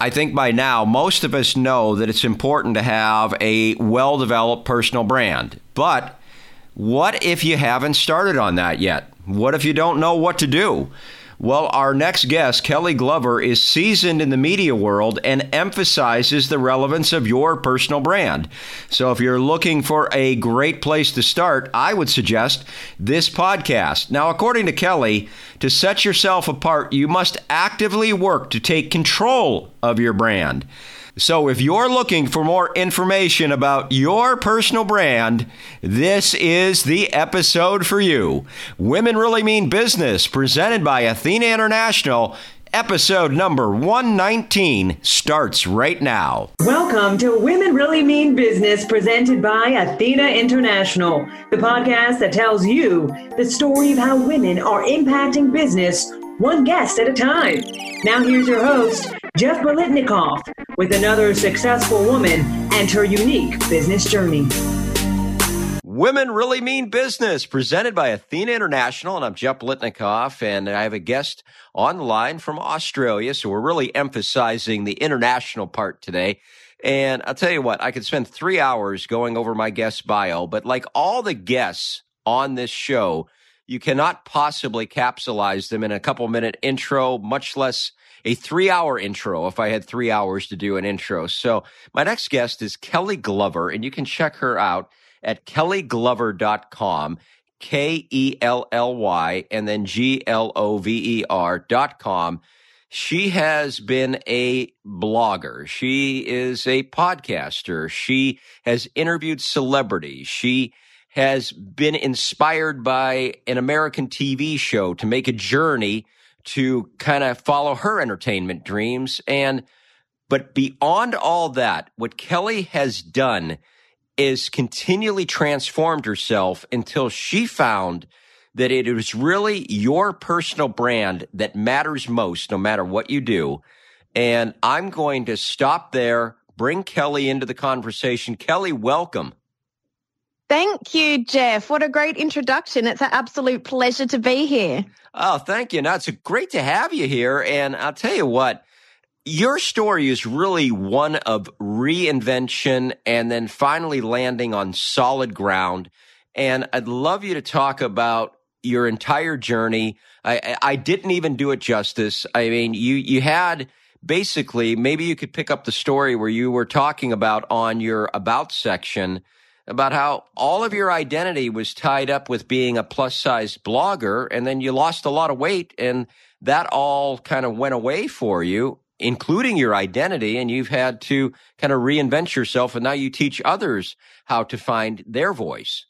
I think by now, most of us know that it's important to have a well developed personal brand. But what if you haven't started on that yet? What if you don't know what to do? Well, our next guest, Kelly Glover, is seasoned in the media world and emphasizes the relevance of your personal brand. So if you're looking for a great place to start, I would suggest this podcast. Now, according to Kelly, to set yourself apart, you must actively work to take control of your brand. So, if you're looking for more information about your personal brand, this is the episode for you. Women Really Mean Business, presented by Athena International. Episode number 119 starts right now. Welcome to Women Really Mean Business, presented by Athena International, the podcast that tells you the story of how women are impacting business one guest at a time. Now, here's your host, Jeff Bolitnikoff, with another successful woman and her unique business journey. Women Really Mean Business, presented by Athena International. And I'm Jeff Bolitnikoff, and I have a guest on the line from Australia. So we're really emphasizing the international part today. And I'll tell you what, I could spend three hours going over my guest bio, but like all the guests on this show, you cannot possibly capsulize them in a couple minute intro, much less a three hour intro if I had three hours to do an intro. So my next guest is Kelly Glover, and you can check her out at kellyglover.com. K E L L Y and then G L O V E R dot com. She has been a blogger. She is a podcaster. She has interviewed celebrities. She has been inspired by an American TV show to make a journey to kind of follow her entertainment dreams. And, but beyond all that, what Kelly has done is continually transformed herself until she found that it is really your personal brand that matters most, no matter what you do. And I'm going to stop there, bring Kelly into the conversation. Kelly, welcome. Thank you, Jeff. What a great introduction. It's an absolute pleasure to be here. Oh, thank you. Now, it's great to have you here. And I'll tell you what, your story is really one of reinvention and then finally landing on solid ground. And I'd love you to talk about your entire journey. I, I didn't even do it justice. I mean, you, you had basically, maybe you could pick up the story where you were talking about on your about section about how all of your identity was tied up with being a plus size blogger and then you lost a lot of weight and that all kind of went away for you including your identity and you've had to kind of reinvent yourself and now you teach others how to find their voice.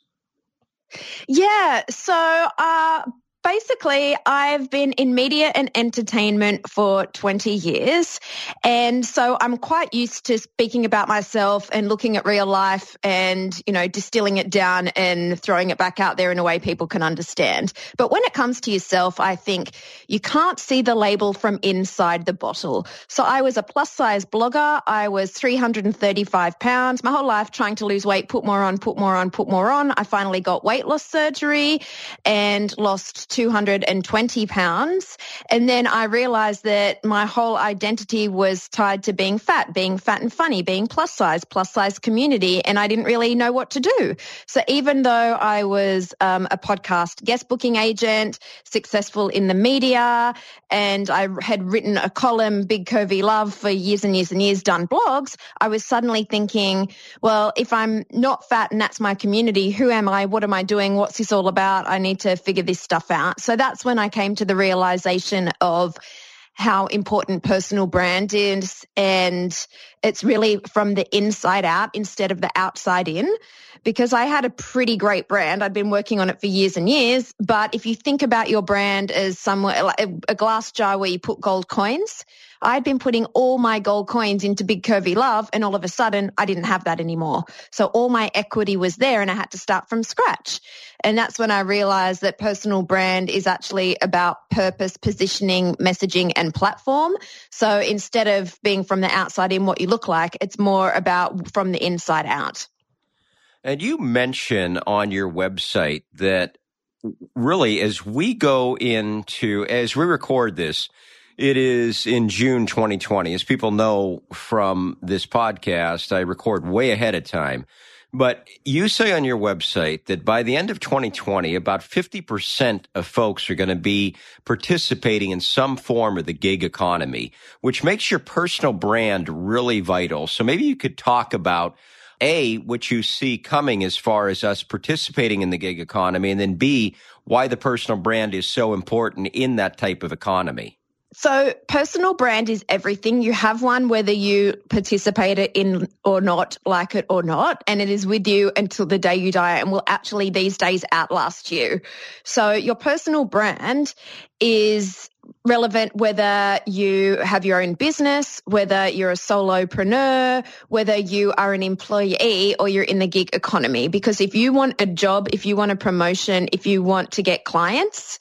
Yeah so uh basically, I've been in media and entertainment for 20 years. And so I'm quite used to speaking about myself and looking at real life and, you know, distilling it down and throwing it back out there in a way people can understand. But when it comes to yourself, I think you can't see the label from inside the bottle. So I was a plus size blogger. I was 335 pounds my whole life trying to lose weight, put more on, put more on, put more on. I finally got weight loss surgery and lost 220 pounds. And then I realized that my whole identity was tied to being fat, being fat and funny, being plus size, plus size community. And I didn't really know what to do. So even though I was um, a podcast guest booking agent, successful in the media, and I had written a column, Big Curvy Love, for years and years and years, done blogs, I was suddenly thinking, well, if I'm not fat and that's my community, who am I? What am I doing? What's this all about? I need to figure this stuff out. So that's when I came to the realization of how important personal brand is. And it's really from the inside out instead of the outside in. Because I had a pretty great brand. I'd been working on it for years and years. But if you think about your brand as somewhere a glass jar where you put gold coins, I'd been putting all my gold coins into Big Curvy Love, and all of a sudden, I didn't have that anymore. So all my equity was there, and I had to start from scratch. And that's when I realized that personal brand is actually about purpose, positioning, messaging, and platform. So instead of being from the outside in what you look like, it's more about from the inside out. And you mention on your website that really, as we go into, as we record this, It is in June 2020. As people know from this podcast, I record way ahead of time. But you say on your website that by the end of 2020, about 50% of folks are going to be participating in some form of the gig economy, which makes your personal brand really vital. So maybe you could talk about a, what you see coming as far as us participating in the gig economy, and then B, why the personal brand is so important in that type of economy. So, personal brand is everything. You have one whether you participate in or not, like it or not, and it is with you until the day you die and will actually these days outlast you. So, your personal brand is relevant whether you have your own business, whether you're a solopreneur, whether you are an employee or you're in the gig economy. Because if you want a job, if you want a promotion, if you want to get clients,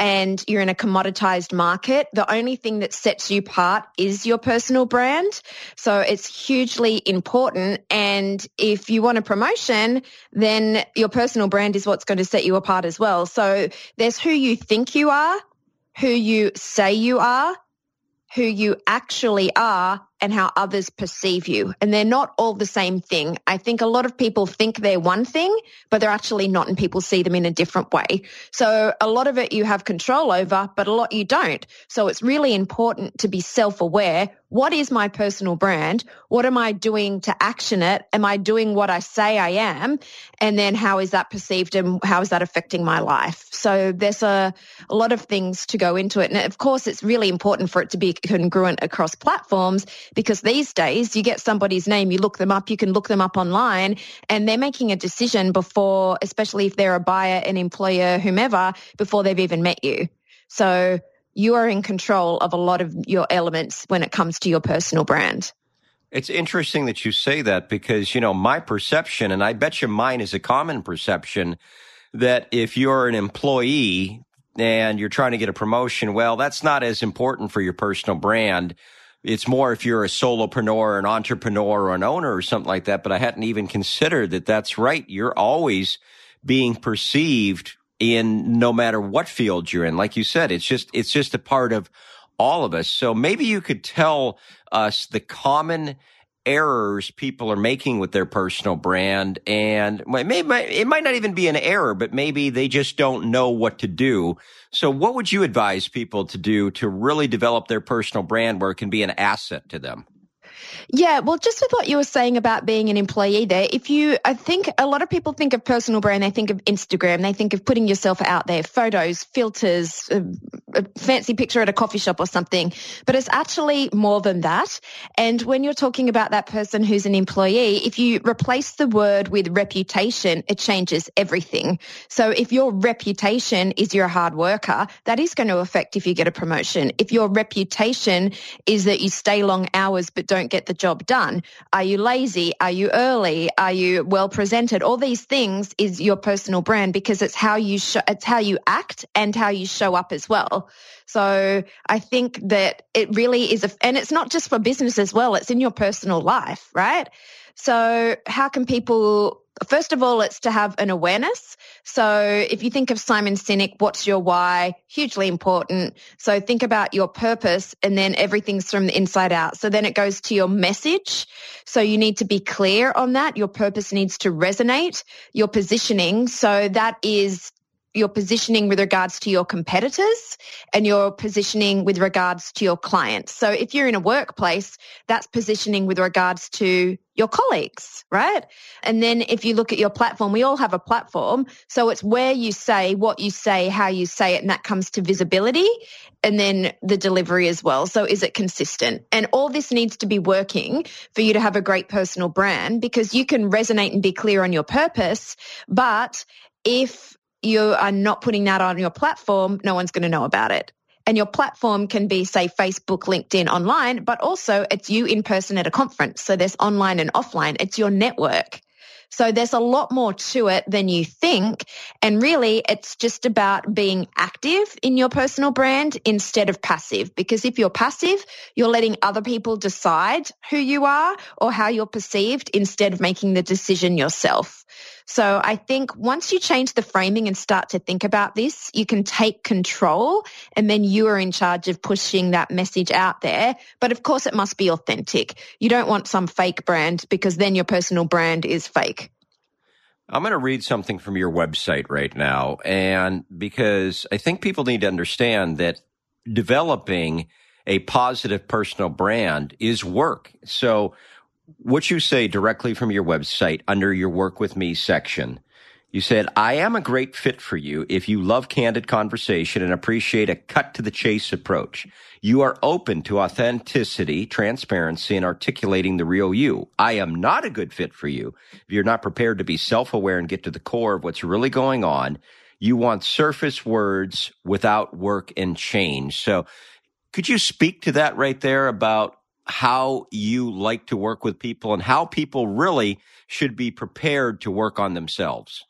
and you're in a commoditized market, the only thing that sets you apart is your personal brand. So it's hugely important. And if you want a promotion, then your personal brand is what's going to set you apart as well. So there's who you think you are, who you say you are, who you actually are, and how others perceive you. And they're not all the same thing. I think a lot of people think they're one thing, but they're actually not, and people see them in a different way. So a lot of it you have control over, but a lot you don't. So it's really important to be self aware. What is my personal brand? What am I doing to action it? Am I doing what I say I am? And then how is that perceived and how is that affecting my life? So there's a, a lot of things to go into it. And of course, it's really important for it to be congruent across platforms because these days you get somebody's name, you look them up, you can look them up online and they're making a decision before, especially if they're a buyer, an employer, whomever, before they've even met you. So you are in control of a lot of your elements when it comes to your personal brand. It's interesting that you say that because, you know, my perception, and I bet you mine is a common perception, that if you're an employee and you're trying to get a promotion, well, that's not as important for your personal brand it's more if you're a solopreneur, an entrepreneur, or an owner or something like that. But I hadn't even considered that that's right. You're always being perceived in no matter what field you're in. Like you said, it's just, it's just a part of all of us. So maybe you could tell us the common errors people are making with their personal brand. And it, may, it might not even be an error but maybe they just don't know what to do. So what would you advise people to do to really develop their personal brand where it can be an asset to them? Yeah, well, just with what you were saying about being an employee there, if you, I think a lot of people think of personal brand, they think of Instagram, they think of putting yourself out there, photos, filters, uh, a, fancy picture at a coffee shop or something, but it's actually more than that. And when you're talking about that person who's an employee, if you replace the word with reputation, it changes everything. So if your reputation is you're a hard worker, that is going to affect if you get a promotion. If your reputation is that you stay long hours but don't get the job done? Are you lazy? Are you early? Are you well presented? All these things is your personal brand because it's how you sh- it's how you act and how you show up as So I think that it really is a, and it's not just for business as well. It's in your personal life, right? So how can people First of all, it's to have an awareness. So if you think of Simon Sinek, what's your why? Hugely important. So think about your purpose and then everything's from the inside out. So then it goes to your message. So you need to be clear on that. Your purpose needs to resonate. Your positioning. So that is your positioning with regards to your competitors and your positioning with regards to your clients. So if you're in a workplace, that's positioning with regards to your colleagues, right? And then if you look at your platform, we all have a platform. So it's where you say, what you say, how you say it, and that comes to visibility and then the delivery as well. So is it consistent? And all this needs to be working for you to have a great personal brand because you can resonate and be clear on your purpose. But if you are not putting that on your platform, no one's going to know about it. And your platform can be, say, Facebook, LinkedIn, online, but also it's you in person at a conference. So there's online and offline. It's your network. So there's a lot more to it than you think. And really, it's just about being active in your personal brand instead of passive. Because if you're passive, you're letting other people decide who you are or how you're perceived instead of making the decision yourself. So I think once you change the framing and start to think about this, you can take control and then you are in charge of pushing that message out there. But of course it must be authentic. You don't want some fake brand because then your personal brand is fake. I'm going to read something from your website right now. And because I think people need to understand that developing a positive personal brand is work. So what you say directly from your website under your work with me section, you said, I am a great fit for you if you love candid conversation and appreciate a cut to the chase approach. You are open to authenticity, transparency, and articulating the real you. I am not a good fit for you if you're not prepared to be self aware and get to the core of what's really going on. You want surface words without work and change. So could you speak to that right there about how you like to work with people and how people really should be prepared to work on themselves?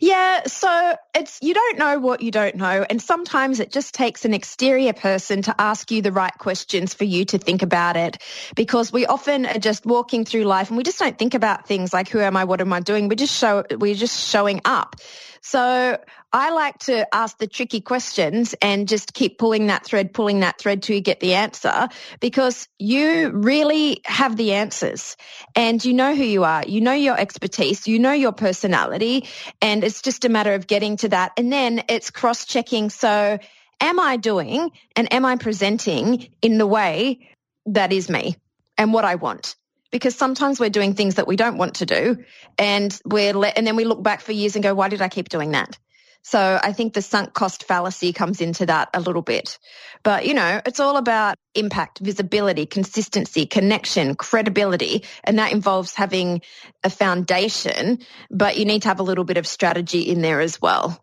Yeah, so it's you don't know what you don't know and sometimes it just takes an exterior person to ask you the right questions for you to think about it because we often are just walking through life and we just don't think about things like who am I what am I doing we just show we're just showing up. So I like to ask the tricky questions and just keep pulling that thread, pulling that thread till you get the answer because you really have the answers and you know who you are. You know your expertise. You know your personality and it's just a matter of getting to that. And then it's cross checking. So am I doing and am I presenting in the way that is me and what I want? Because sometimes we're doing things that we don't want to do and we're le- and then we look back for years and go why did I keep doing that so I think the sunk cost fallacy comes into that a little bit. But, you know, it's all about impact, visibility, consistency, connection, credibility. And that involves having a foundation, but you need to have a little bit of strategy in there as well.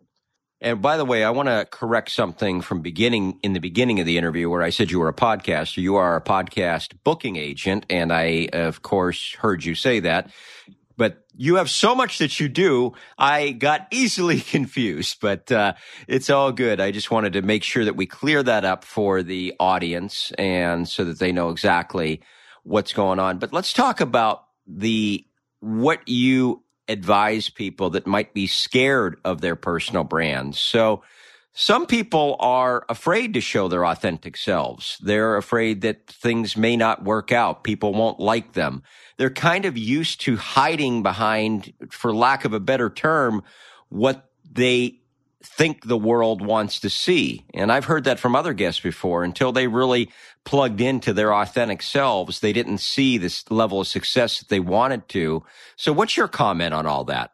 And by the way, I want to correct something from beginning in the beginning of the interview where I said you were a podcaster. You are a podcast booking agent, and I, of course, heard you say that but you have so much that you do. I got easily confused, but uh, it's all good. I just wanted to make sure that we clear that up for the audience and so that they know exactly what's going on. But let's talk about the what you advise people that might be scared of their personal brands. So some people are afraid to show their authentic selves. They're afraid that things may not work out. People won't like them. They're kind of used to hiding behind, for lack of a better term, what they think the world wants to see. And I've heard that from other guests before. Until they really plugged into their authentic selves, they didn't see this level of success that they wanted to. So what's your comment on all that?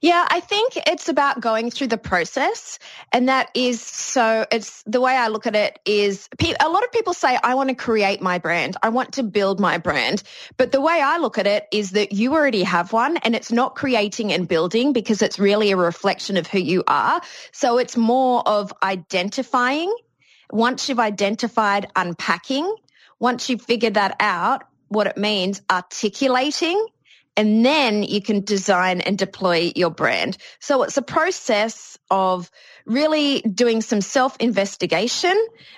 Yeah, I think it's about going through the process. And that is so, it's the way I look at it is a lot of people say, I want to create my brand. I want to build my brand. But the way I look at it is that you already have one and it's not creating and building because it's really a reflection of who you are. So it's more of identifying. Once you've identified unpacking, once you've figured that out, what it means, articulating and then you can design and deploy your brand. So it's a process of really doing some self investigation.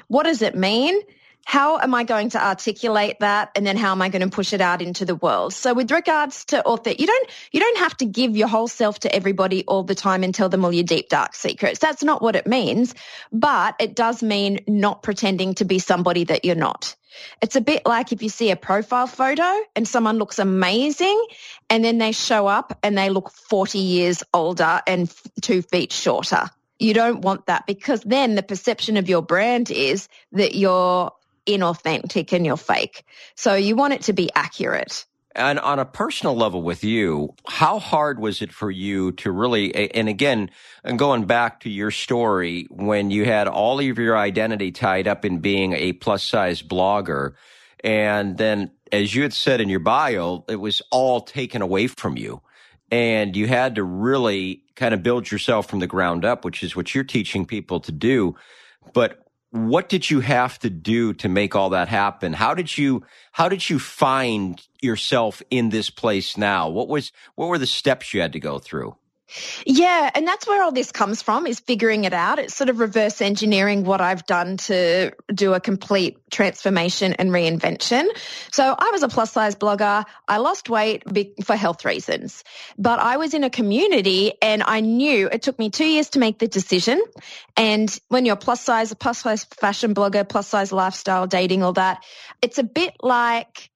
What does it mean? How am I going to articulate that? And then how am I going to push it out into the world? So with regards to author, you don't, you don't have to give your whole self to everybody all the time and tell them all your deep, dark secrets. That's not what it means, but it does mean not pretending to be somebody that you're not. It's a bit like if you see a profile photo and someone looks amazing and then they show up and they look 40 years older and two feet shorter. You don't want that because then the perception of your brand is that you're inauthentic and you're fake. So you want it to be accurate. And on a personal level with you, how hard was it for you to really, and again, going back to your story, when you had all of your identity tied up in being a plus size blogger, and then as you had said in your bio, it was all taken away from you. And you had to really kind of build yourself from the ground up, which is what you're teaching people to do. But what did you have to do to make all that happen? How did you how did you find yourself in this place now? What was what were the steps you had to go through? Yeah, and that's where all this comes from is figuring it out. It's sort of reverse engineering what I've done to do a complete transformation and reinvention. So I was a plus size blogger. I lost weight for health reasons, but I was in a community and I knew it took me two years to make the decision. And when you're plus size, a plus size fashion blogger, plus size lifestyle, dating, all that, it's a bit like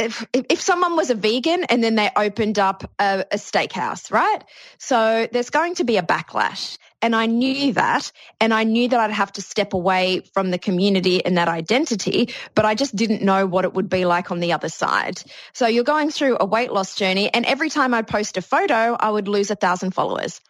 if, if someone was a vegan and then they opened up a, a steakhouse, right? So there's going to be a backlash. And I knew that. And I knew that I'd have to step away from the community and that identity, but I just didn't know what it would be like on the other side. So you're going through a weight loss journey. And every time I'd post a photo, I would lose a thousand followers.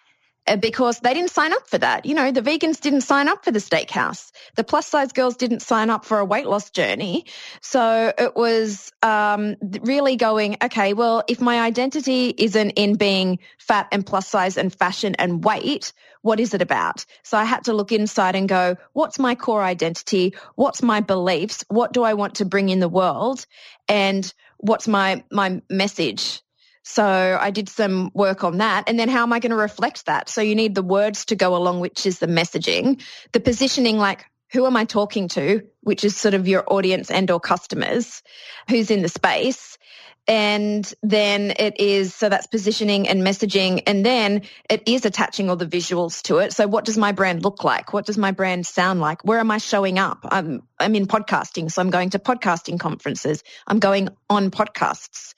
Uh, because they didn't sign up for that. You know, the vegans didn't sign up for the steakhouse. The plus size girls didn't sign up for a weight loss journey. So it was um, really going, okay, well, if my identity isn't in being fat and plus size and fashion and weight, what is it about? So I had to look inside and go, what's my core identity? What's my beliefs? What do I want to bring in the world? And what's my, my message? So I did some work on that. And then how am I going to reflect that? So you need the words to go along, which is the messaging, the positioning, like who am I talking to, which is sort of your audience and or customers, who's in the space. And then it is, so that's positioning and messaging. And then it is attaching all the visuals to it. So what does my brand look like? What does my brand sound like? Where am I showing up? I'm, I'm in podcasting. So I'm going to podcasting conferences. I'm going on podcasts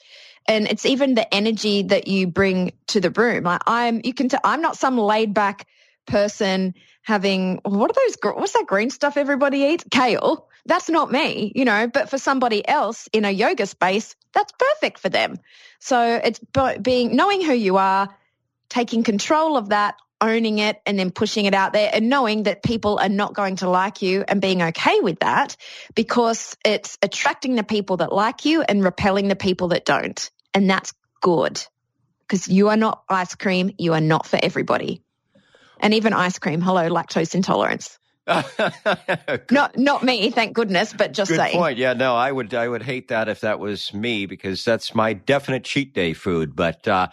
and it's even the energy that you bring to the room. Like I'm, you can I'm not some laid back person having what are those? What's that green stuff everybody eats? Kale. That's not me, you know. But for somebody else in a yoga space, that's perfect for them. So it's being knowing who you are, taking control of that, owning it and then pushing it out there and knowing that people are not going to like you and being okay with that because it's attracting the people that like you and repelling the people that don't. And that's good because you are not ice cream. You are not for everybody. And even ice cream, hello, lactose intolerance. not not me, thank goodness, but just Good saying. point. Yeah, no, I would I would hate that if that was me because that's my definite cheat day food. But uh,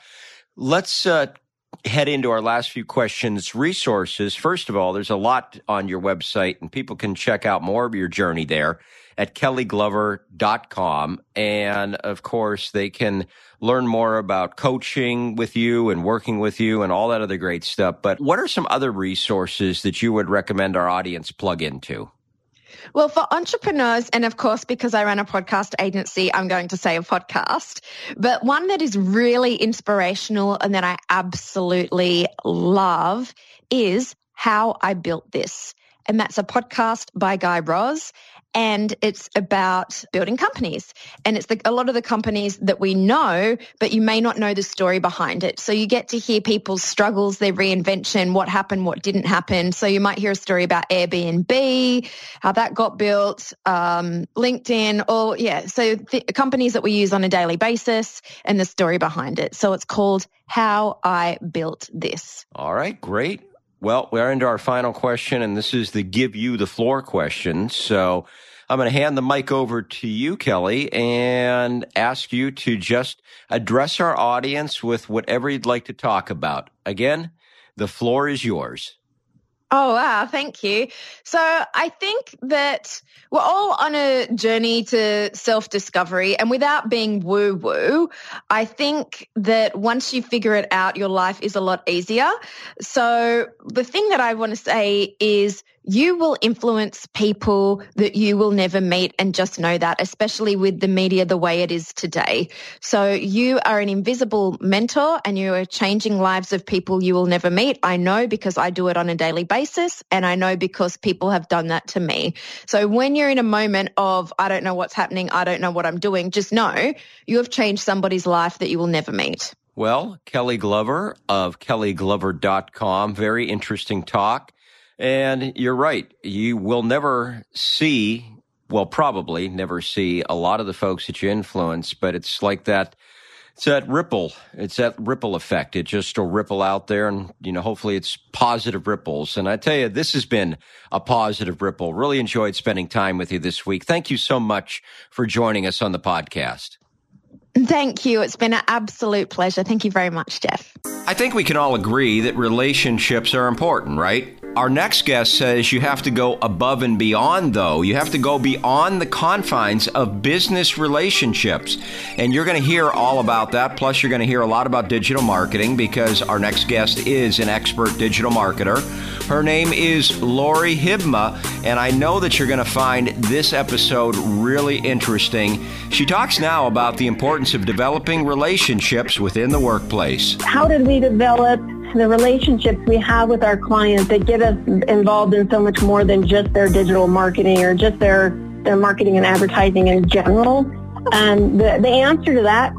let's uh, head into our last few questions. Resources. First of all, there's a lot on your website, and people can check out more of your journey there at kellyglover.com. And of course, they can learn more about coaching with you and working with you and all that other great stuff. But what are some other resources that you would recommend our audience plug into? Well, for entrepreneurs, and of course, because I run a podcast agency, I'm going to say a podcast, but one that is really inspirational and that I absolutely love is How I Built This. And that's a podcast by Guy Raz and it's about building companies. And it's the, a lot of the companies that we know, but you may not know the story behind it. So you get to hear people's struggles, their reinvention, what happened, what didn't happen. So you might hear a story about Airbnb, how that got built, um, LinkedIn, or yeah, so the companies that we use on a daily basis and the story behind it. So it's called How I Built This. All right, great. Well, we're into our final question, and this is the give you the floor question. So I'm going to hand the mic over to you, Kelly, and ask you to just address our audience with whatever you'd like to talk about. Again, the floor is yours. Oh, wow. Thank you. So I think that we're all on a journey to self discovery and without being woo woo, I think that once you figure it out, your life is a lot easier. So the thing that I want to say is you will influence people that you will never meet and just know that, especially with the media the way it is today. So you are an invisible mentor and you are changing lives of people you will never meet. I know because I do it on a daily basis and I know because people have done that to me. So when you're in a moment of, I don't know what's happening, I don't know what I'm doing, just know you have changed somebody's life that you will never meet. Well, Kelly Glover of kellyglover.com. Very interesting talk. And you're right. You will never see, well, probably never see a lot of the folks that you influence, but it's like that. It's that ripple. It's that ripple effect. It just will ripple out there and, you know, hopefully it's positive ripples. And I tell you, this has been a positive ripple. Really enjoyed spending time with you this week. Thank you so much for joining us on the podcast. Thank you. It's been an absolute pleasure. Thank you very much, Jeff. I think we can all agree that relationships are important, right? Our next guest says you have to go above and beyond, though. You have to go beyond the confines of business relationships. And you're going to hear all about that. Plus, you're going to hear a lot about digital marketing because our next guest is an expert digital marketer. Her name is Lori Hibma, and I know that you're going to find this episode really interesting. She talks now about the importance of developing relationships within the workplace. How did we develop the relationships we have with our clients that get us involved in so much more than just their digital marketing or just their, their marketing and advertising in general. Um, the, the answer to that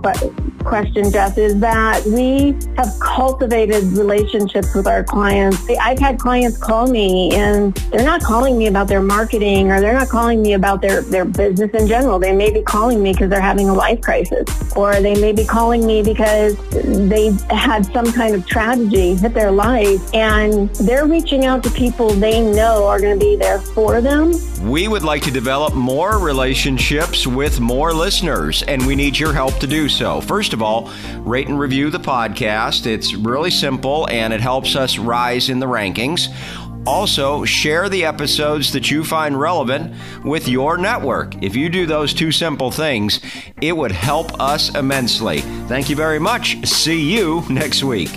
question, Jess, is that we have cultivated relationships with our clients. I've had clients call me and they're not calling me about their marketing or they're not calling me about their, their business in general. They may be calling me because they're having a life crisis or they may be calling me because they had some kind of tragedy hit their life and they're reaching out to people they know are going to be there for them. We would like to develop more relationships with more listeners and we need your help to do so. First First of all, rate and review the podcast. It's really simple and it helps us rise in the rankings. Also, share the episodes that you find relevant with your network. If you do those two simple things, it would help us immensely. Thank you very much. See you next week.